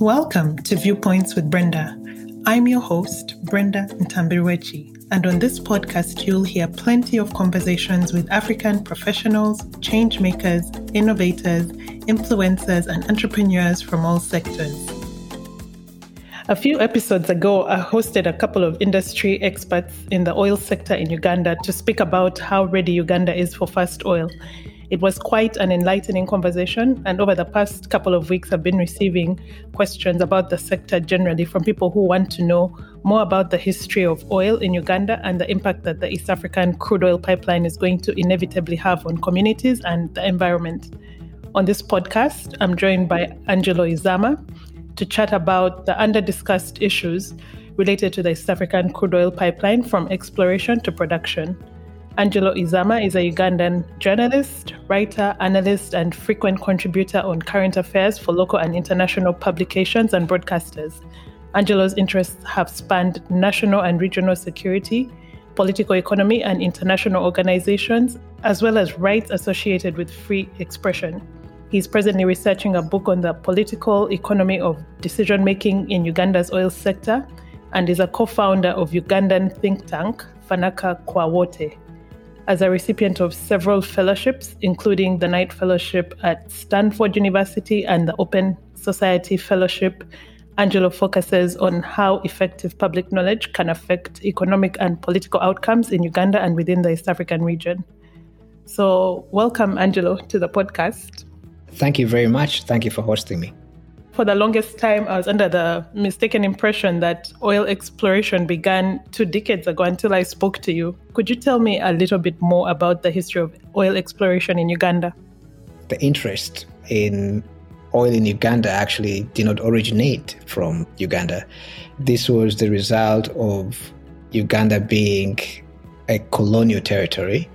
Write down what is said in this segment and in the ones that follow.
Welcome to Viewpoints with Brenda. I'm your host, Brenda Ntambirwechi, and on this podcast, you'll hear plenty of conversations with African professionals, change makers, innovators, influencers, and entrepreneurs from all sectors. A few episodes ago, I hosted a couple of industry experts in the oil sector in Uganda to speak about how ready Uganda is for first oil. It was quite an enlightening conversation, and over the past couple of weeks, I've been receiving questions about the sector generally from people who want to know more about the history of oil in Uganda and the impact that the East African crude oil pipeline is going to inevitably have on communities and the environment. On this podcast, I'm joined by Angelo Izama to chat about the under discussed issues related to the East African crude oil pipeline from exploration to production. Angelo Izama is a Ugandan journalist, writer, analyst, and frequent contributor on current affairs for local and international publications and broadcasters. Angelo's interests have spanned national and regional security, political economy, and international organizations, as well as rights associated with free expression. He's presently researching a book on the political economy of decision making in Uganda's oil sector and is a co founder of Ugandan think tank Fanaka Kwa Wote as a recipient of several fellowships, including the Knight Fellowship at Stanford University and the Open Society Fellowship. Angelo focuses on how effective public knowledge can affect economic and political outcomes in Uganda and within the East African region. So, welcome, Angelo, to the podcast. Thank you very much. Thank you for hosting me for the longest time, I was under the mistaken impression that oil exploration began two decades ago until I spoke to you. Could you tell me a little bit more about the history of oil exploration in Uganda? The interest in oil in Uganda actually did not originate from Uganda. This was the result of Uganda being a colonial territory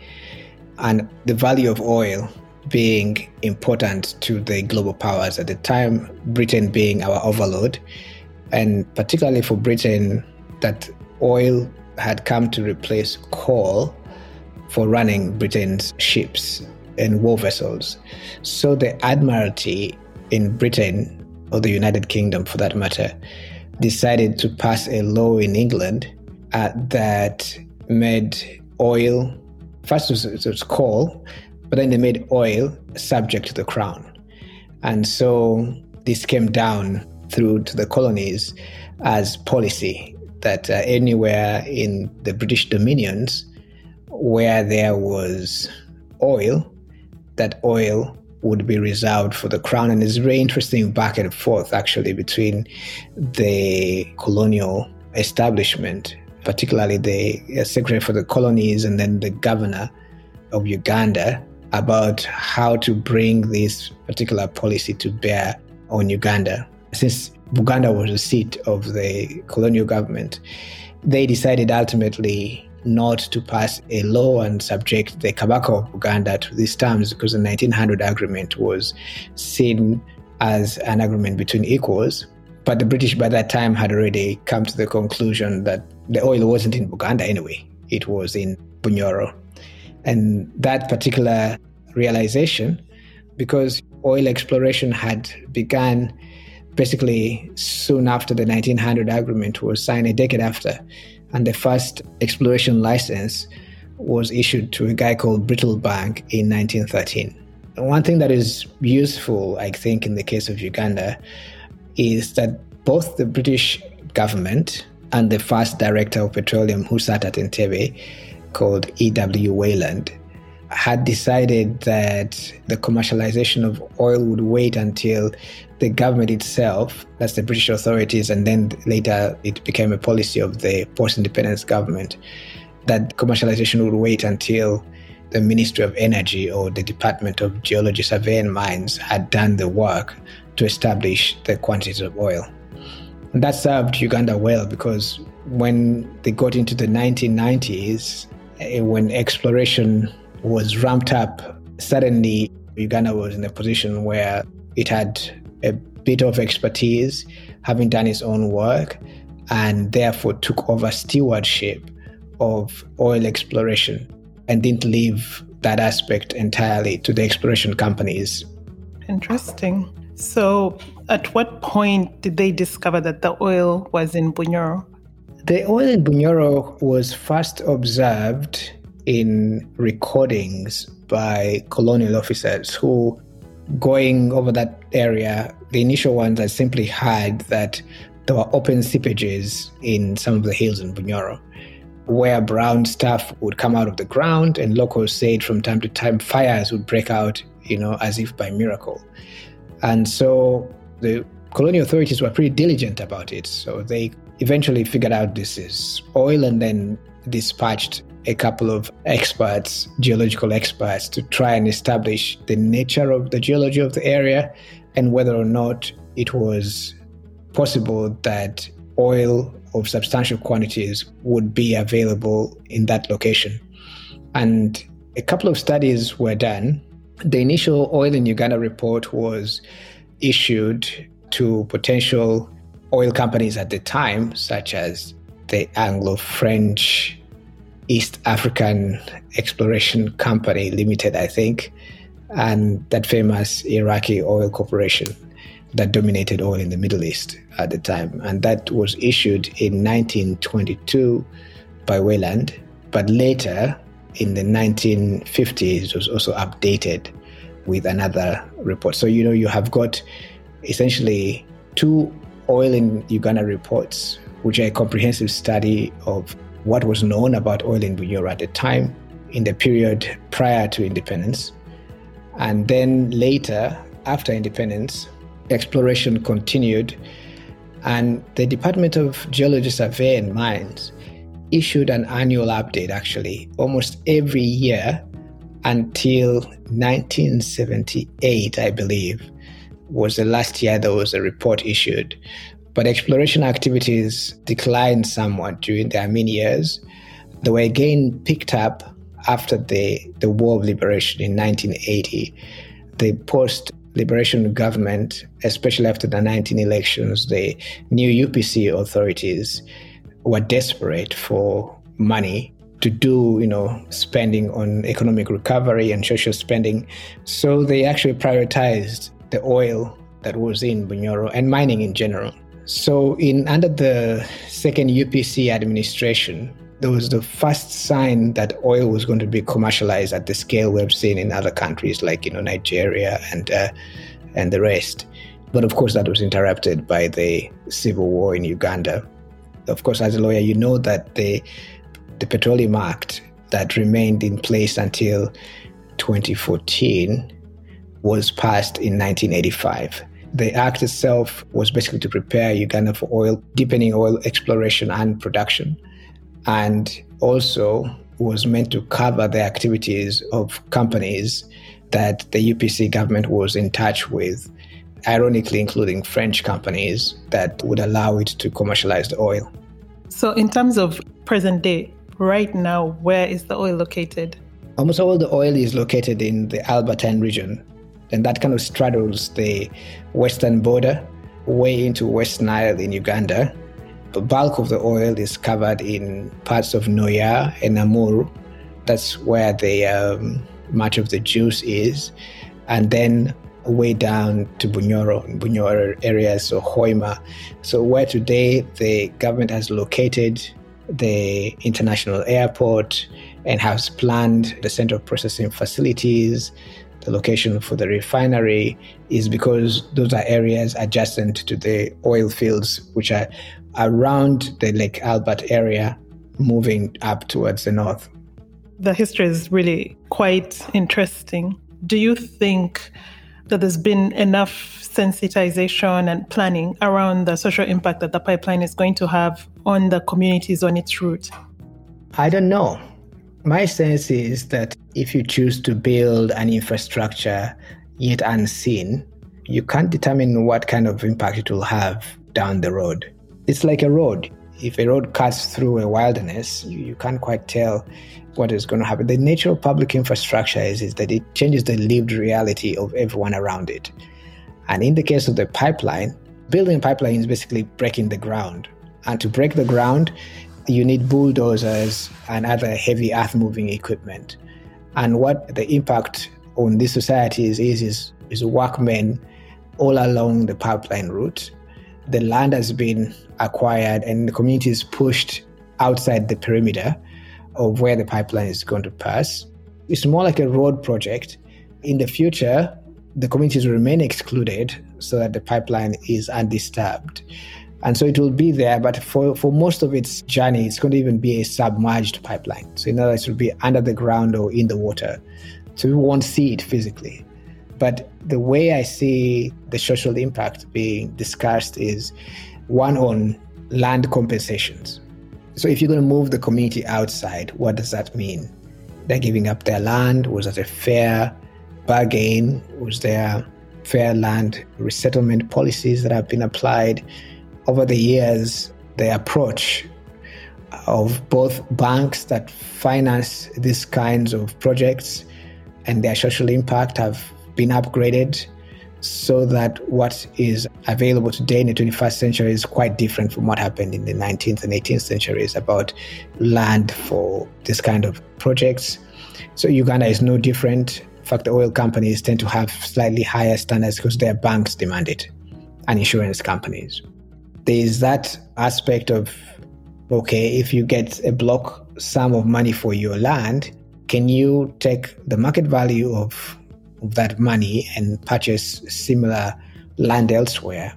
and the value of oil being important to the global powers at the time, Britain being our overlord, and particularly for Britain, that oil had come to replace coal for running Britain's ships and war vessels. So the Admiralty in Britain, or the United Kingdom for that matter, decided to pass a law in England uh, that made oil, first it was, coal, but then they made oil subject to the crown. And so this came down through to the colonies as policy that uh, anywhere in the British dominions where there was oil, that oil would be reserved for the crown. And it's very interesting back and forth actually between the colonial establishment, particularly the uh, secretary for the colonies and then the governor of Uganda, about how to bring this particular policy to bear on Uganda. Since Uganda was the seat of the colonial government, they decided ultimately not to pass a law and subject the Kabaka of Buganda to these terms because the 1900 agreement was seen as an agreement between equals. But the British by that time had already come to the conclusion that the oil wasn't in Buganda anyway, it was in Bunyoro. And that particular realization, because oil exploration had begun basically soon after the 1900 agreement was signed, a decade after, and the first exploration license was issued to a guy called Bank in 1913. one thing that is useful, I think, in the case of Uganda is that both the British government and the first director of petroleum who sat at Entebbe called E.W. Wayland had decided that the commercialization of oil would wait until the government itself, that's the British authorities, and then later it became a policy of the post independence government, that commercialization would wait until the Ministry of Energy or the Department of Geology, Survey and Mines had done the work to establish the quantities of oil. And that served Uganda well because when they got into the 1990s, eh, Eh, when exploration was ramped up, suddenly Uganda was in a position where it had a bit of expertise, having done its own work, and therefore took over stewardship of oil exploration and didn't leave that aspect entirely to the exploration companies. Interesting. So, at what point did they discover that the oil was in Bunyoro? The oil in Bunyoro was first observed in recordings by colonial officers who, going over that area, the initial ones had simply heard that there were open seepages in some of the hills in Bunyoro where brown stuff would come out of the ground, and locals said from time to time fires would break out, you know, as if by miracle. And so the colonial authorities were pretty diligent about it. So they eventually figured out this is oil and then dispatched a couple of experts, geological experts, to try and establish the nature of the geology of the area and whether or not it was possible that oil of substantial quantities would be available in that location. And a couple of studies were done. The initial oil in Uganda report was issued to potential oil companies at the time, such as the Anglo French East African Exploration Company Limited, I think, and that famous Iraqi Oil Corporation that dominated oil in the Middle East at the time. And that was issued in 1922 by Wayland, but later in the 1950s it was also updated with another report. So, you know, you have got essentially two oil in Uganda reports, which are a comprehensive study of what was known about oil in Bunyoro at the time in the period prior to independence. And then later, after independence, exploration continued, and the Department of Geology, Survey and Mines issued an annual update actually almost every year until 1978, I believe, was the last year there was a report issued. But exploration activities declined somewhat during the Amin years. They were again picked up after the, the War of Liberation in 1980. The post liberation government, especially after the 19 elections, the new UPC authorities were desperate for money to do, you know, spending on economic recovery and social spending. So they actually prioritized the oil that was in Bunyoro and mining in general. So in under the second UPC administration, there was the first sign that oil was going to be commercialized at the scale we've seen in other countries like you know Nigeria and uh, and the rest. But of course, that was interrupted by the civil war in Uganda. Of course, as a lawyer, you know that the the Petroleum Act that remained in place until 2014 was passed in 1985. The act itself was basically to prepare Uganda for oil, deepening oil exploration and production and also was meant to cover the activities of companies that the UPC government was in touch with, ironically, including French companies that would allow it to commercialize the oil. So, in terms of present day, right now, where is the oil located? Almost all the oil is located in the Albertine region, and that kind of straddles the western border way into West Nile in Uganda the bulk of the oil is covered in parts of Nwoya and Namur. That's where the um, much of the juice is, and then way down to Bunyoro, Bunyoro areas, so Hoima. So where today the government has located the international airport and has planned the central processing facilities, the location for the refinery is because those are areas adjacent to the oil fields, which are around the Lake Albert area, moving up towards the north. The history is really quite interesting. Do you think that there's been enough sensitization and planning around the social impact that the pipeline is going to have on the communities on its route? I don't know. My sense is that if you choose to build an infrastructure yet unseen, you can't determine what kind of impact it will have down the road. It's like a road. If a road cuts through a wilderness, you, you can't quite tell what is going to happen. The nature of public infrastructure is, is that it changes the lived reality of everyone around it. And in the case of the pipeline, building pipeline is basically breaking the ground. And to break the ground, you need bulldozers and other heavy earth moving equipment. And what the impact on these societies is, is, is workmen all along the pipeline route. The land has been acquired and the community is pushed outside the perimeter of where the pipeline is going to pass. It's more like a road project. In the future, the communities remain excluded so that the pipeline is undisturbed. And so it will be there, but for, for most of its journey, it's going to even be a submerged pipeline. So in other words, it will be under the ground or in the water. So we won't see it physically. But the way I see the social impact being discussed is one on land compensations. So if you're going to move the community outside, what does that mean? They're giving up their land. Was that a fair bargain? Was there fair land resettlement policies that have been applied? Over the years, the approach of both banks that finance these kinds of projects and their social impact have been upgraded so that what is available today in the 21st century is quite different from what happened in the 19th and 18th centuries about land for this kind of projects. So Uganda is no different. In fact, the oil companies tend to have slightly higher standards because their banks demand it and insurance companies there's that aspect of okay, if you get a block sum of money for your land, can you take the market value of that money and purchase similar land elsewhere?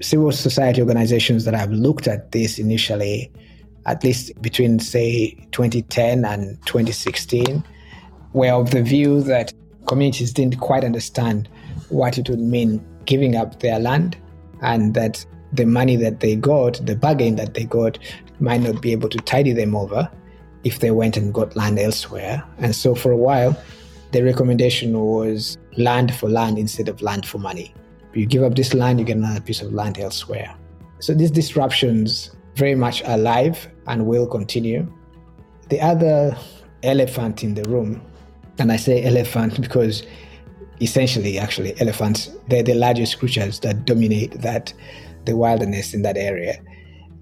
Civil society organizations that have looked at this initially, at least between, say, 2010 and 2016, were of the view that communities didn't quite understand what it would mean giving up their land and that the money that they got, the bargain that they got, might not be able to tidy them over if they went and got land elsewhere. And so for a while, the recommendation was land for land instead of land for money. You give up this land, you get another piece of land elsewhere. So these disruptions very much alive and will continue. The other elephant in the room, and I say elephant because essentially, actually, elephants, they're the largest creatures that dominate that the wilderness in that area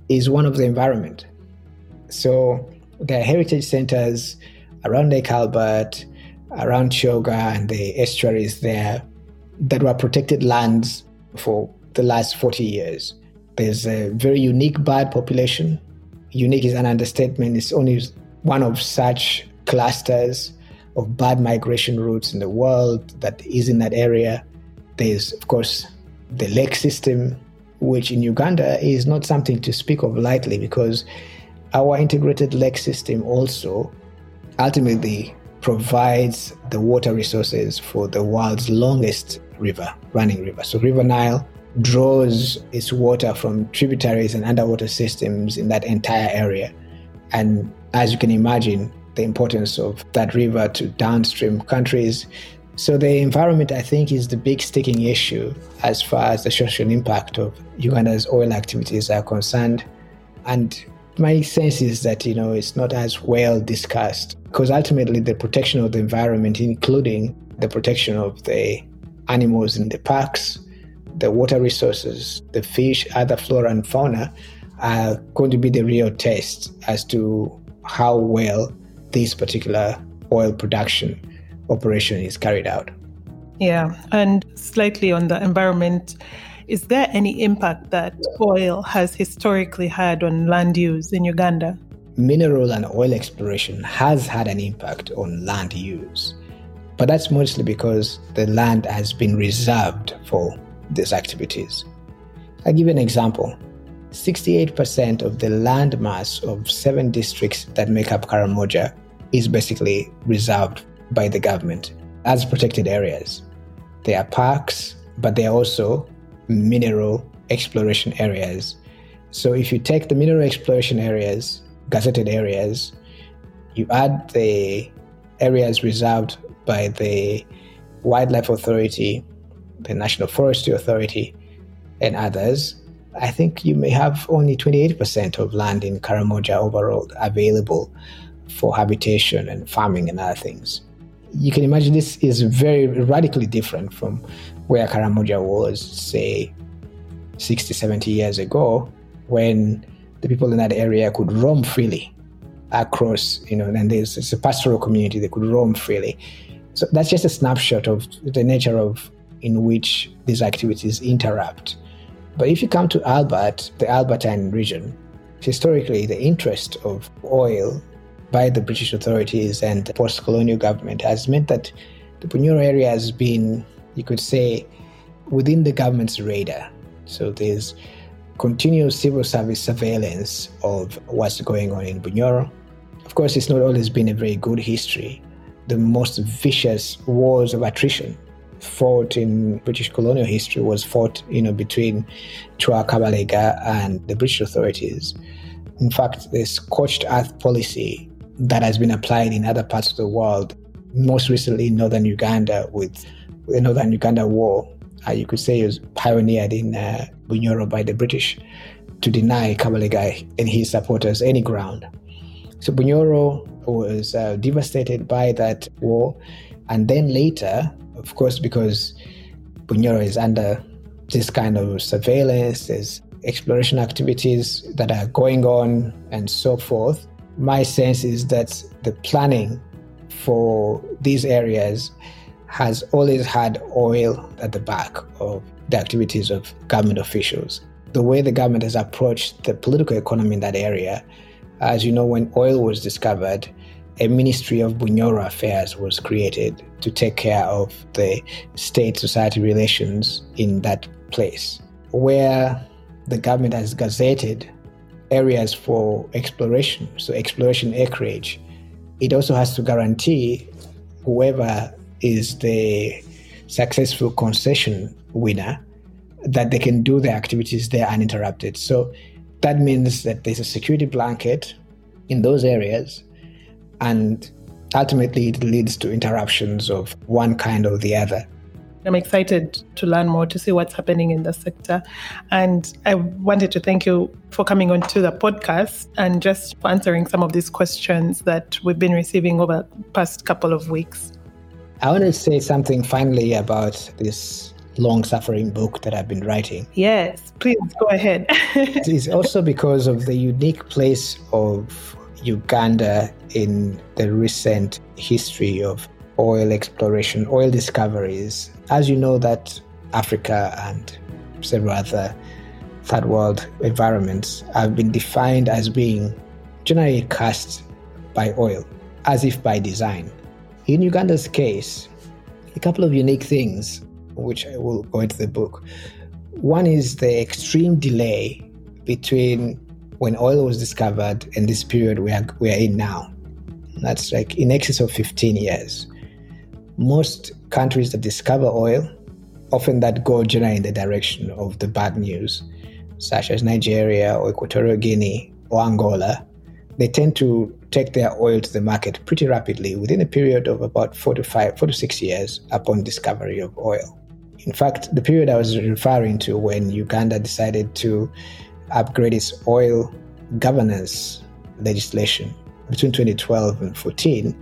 is one of the environment. So there are heritage centers around Lake Albert, around Kyoga and the estuaries there that were protected lands for the last 40 years. There's a very unique bird population. Unique is an understatement. It's only one of such clusters of bird migration routes in the world that is in that area. There's, of course, the lake system which in Uganda is not something to speak of lightly because our integrated lake system also ultimately provides the water resources for the world's longest river, running river. So, River Nile draws its water from tributaries and underwater systems in that entire area. And as you can imagine, the importance of that river to downstream countries so the environment, I think, is the big sticking issue as far as the social impact of Uganda's oil activities are concerned. And my sense is that, you know, it's not as well discussed because ultimately the protection of the environment, including the protection of the animals in the parks, the water resources, the fish, other flora and fauna, are going to be the real test as to how well this particular oil production operation is carried out. Yeah, and slightly on the environment, is there any impact that oil has historically had on land use in Uganda? Mineral and oil exploration has had an impact on land use, but that's mostly because the land has been reserved for these activities. I'll give you an example. 68% of the land mass of seven districts that make up Karamoja is basically reserved by the government as protected areas. They are parks, but they are also mineral exploration areas. So if you take the mineral exploration areas, gazetted areas, you add the areas reserved by the Wildlife Authority, the National Forestry Authority, and others, I think you may have only 28% of land in Karamoja overall available for habitation and farming and other things you can imagine this is very radically different from where Karamoja was, say, 60, 70 years ago, when the people in that area could roam freely. across, you know, and there's it's a pastoral community, they could roam freely. So that's just a snapshot of the nature of in which these activities interrupt. But if you come to Albert, the Albertine region, historically the interest of oil by the British authorities and the post colonial government has meant that the Bunyoro area has been, you could say, within the government's radar. So there's continuous civil service surveillance of what's going on in Bunyoro. Of course, it's not always been a very good history. The most vicious wars of attrition fought in British colonial history was fought, you know, between Chwa Kabalega and the British authorities. In fact, the scorched earth policy that has been applied in other parts of the world, most recently in northern Uganda with the Northern Uganda War, uh, you could say it was pioneered in uh, Bunyoro by the British to deny Kabalega and his supporters any ground. So Bunyoro was uh, devastated by that war. And then later, of course, because Bunyoro is under this kind of surveillance, there's exploration activities that are going on and so forth. My sense is that the planning for these areas has always had oil at the back of the activities of government officials. The way the government has approached the political economy in that area, as you know, when oil was discovered, a Ministry of Bunyoro Affairs was created to take care of the state society relations in that place, where the government has gazetted areas for exploration, so exploration acreage. It also has to guarantee whoever is the successful concession winner that they can do their activities there uninterrupted. So that means that there's a security blanket in those areas, and ultimately it leads to interruptions of one kind or the other. I'm excited to learn more to see what's happening in the sector. And I wanted to thank you for coming on to the podcast and just for answering some of these questions that we've been receiving over the past couple of weeks. I want to say something finally about this long suffering book that I've been writing. Yes, please go ahead. it is also because of the unique place of Uganda in the recent history of oil exploration, oil discoveries. As you know, that Africa and several other third world environments have been defined as being generally cast by oil, as if by design. In Uganda's case, a couple of unique things, which I will go into the book. One is the extreme delay between when oil was discovered and this period we are, we are in now. That's like in excess of 15 years. Most countries that discover oil, often that go generally in the direction of the bad news, such as Nigeria or Equatorial Guinea or Angola, they tend to take their oil to the market pretty rapidly within a period of about four to five, four to six years upon discovery of oil. In fact, the period I was referring to when Uganda decided to upgrade its oil governance legislation between 2012 and 14,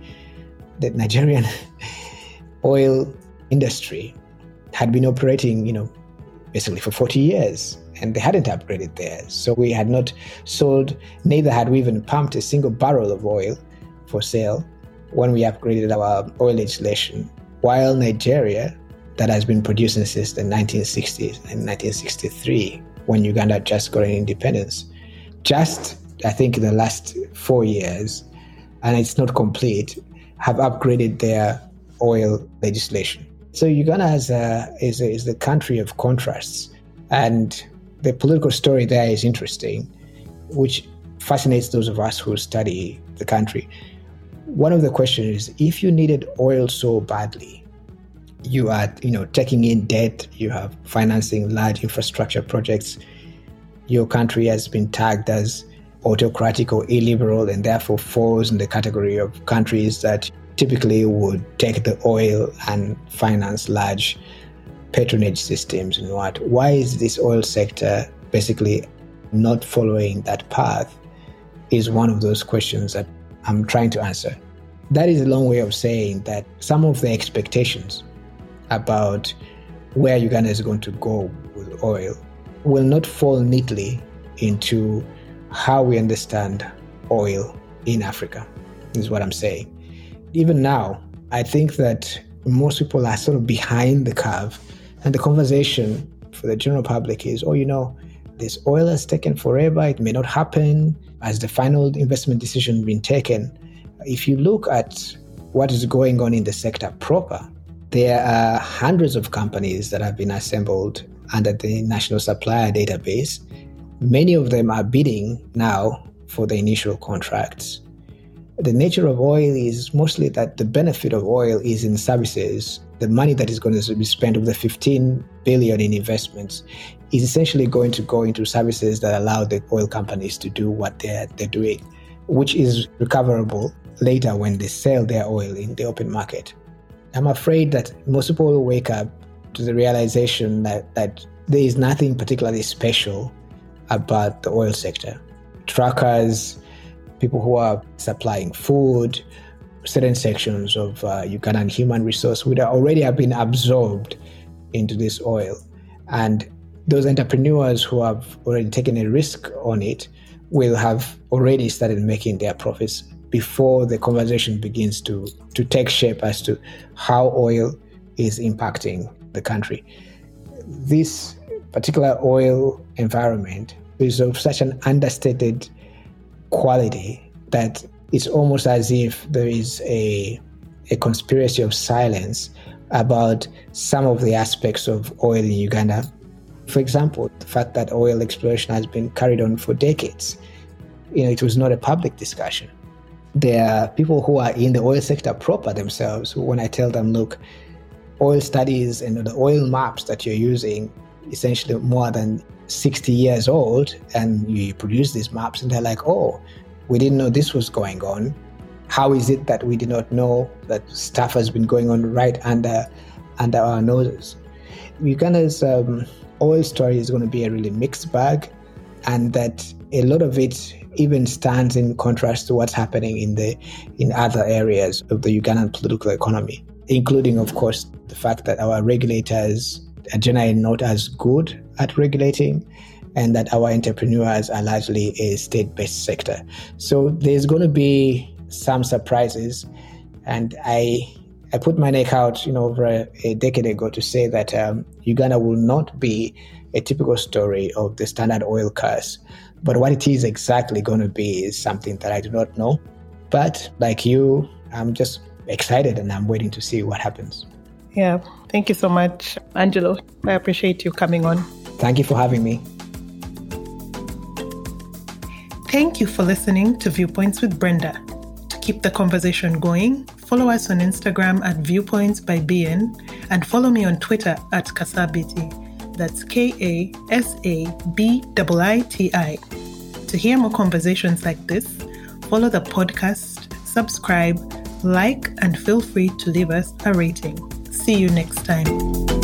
the Nigerian oil industry had been operating, you know, basically for 40 years and they hadn't upgraded theirs. So we had not sold, neither had we even pumped a single barrel of oil for sale when we upgraded our oil legislation. While Nigeria, that has been producing since the 1960s and 1963, when Uganda just got an independence, just I think in the last four years, and it's not complete, have upgraded their oil legislation. So Uganda has a, is, is the country of contrasts, and the political story there is interesting, which fascinates those of us who study the country. One of the questions is if you needed oil so badly, you are, you know, taking in debt, you have financing large infrastructure projects, your country has been tagged as autocratic or illiberal and therefore falls in the category of countries that typically would take the oil and finance large patronage systems and what. Why is this oil sector basically not following that path? Is one of those questions that I'm trying to answer. That is a long way of saying that some of the expectations about where Uganda is going to go with oil will not fall neatly into how we understand oil in Africa, is what I'm saying. Even now, I think that most people are sort of behind the curve, and the conversation for the general public is, oh, you know, this oil has taken forever, it may not happen. Has the final investment decision been taken? If you look at what is going on in the sector proper, there are hundreds of companies that have been assembled under the National Supplier Database. Many of them are bidding now for the initial contracts. The nature of oil is mostly that the benefit of oil is in services. The money that is going to be spent of the 15 billion in investments is essentially going to go into services that allow the oil companies to do what they're, they're doing, which is recoverable later when they sell their oil in the open market. I'm afraid that most people will wake up to the realization that, that there is nothing particularly special about the oil sector. Truckers, people who are supplying food, certain sections of uh, Ugandan human resource would already have been absorbed into this oil. And those entrepreneurs who have already taken a risk on it will have already started making their profits before the conversation begins to, to take shape as to how oil is impacting the country. This particular oil environment is of such an understated quality that it's almost as if there is a, a conspiracy of silence about some of the aspects of oil in Uganda. For example, the fact that oil exploration has been carried on for decades. You know, it was not a public discussion there are people who are in the oil sector proper themselves when I tell them, look, oil studies and the oil maps that you're using essentially more than 60 years old and you produce these maps and they're like, oh, we didn't know this was going on. How is it that we did not know that stuff has been going on right under under our noses? Uganda's um, oil story is going to be a really mixed bag, and that a lot of it even stands in contrast to what's happening in the in other areas of the Ugandan political economy, including, of course, the fact that our regulators are generally not as good at regulating and that our entrepreneurs are largely a state-based sector. So there's going to be some surprises, and I I put my neck out, you know, over a, a decade ago to say that um, Uganda will not be a typical story of the standard oil curse. But what it is exactly going to be is something that I do not know. But like you, I'm just excited and I'm waiting to see what happens. Yeah. Thank you so much, Angelo. I appreciate you coming on. Thank you for having me. Thank you for listening to Viewpoints with Brenda. To keep the conversation going, follow us on Instagram at Viewpoints by BN and follow me on Twitter at Kasabiti. That's K A S A B I T I. To hear more conversations like this, follow the podcast, subscribe, like, and feel free to leave us a rating. See you next time.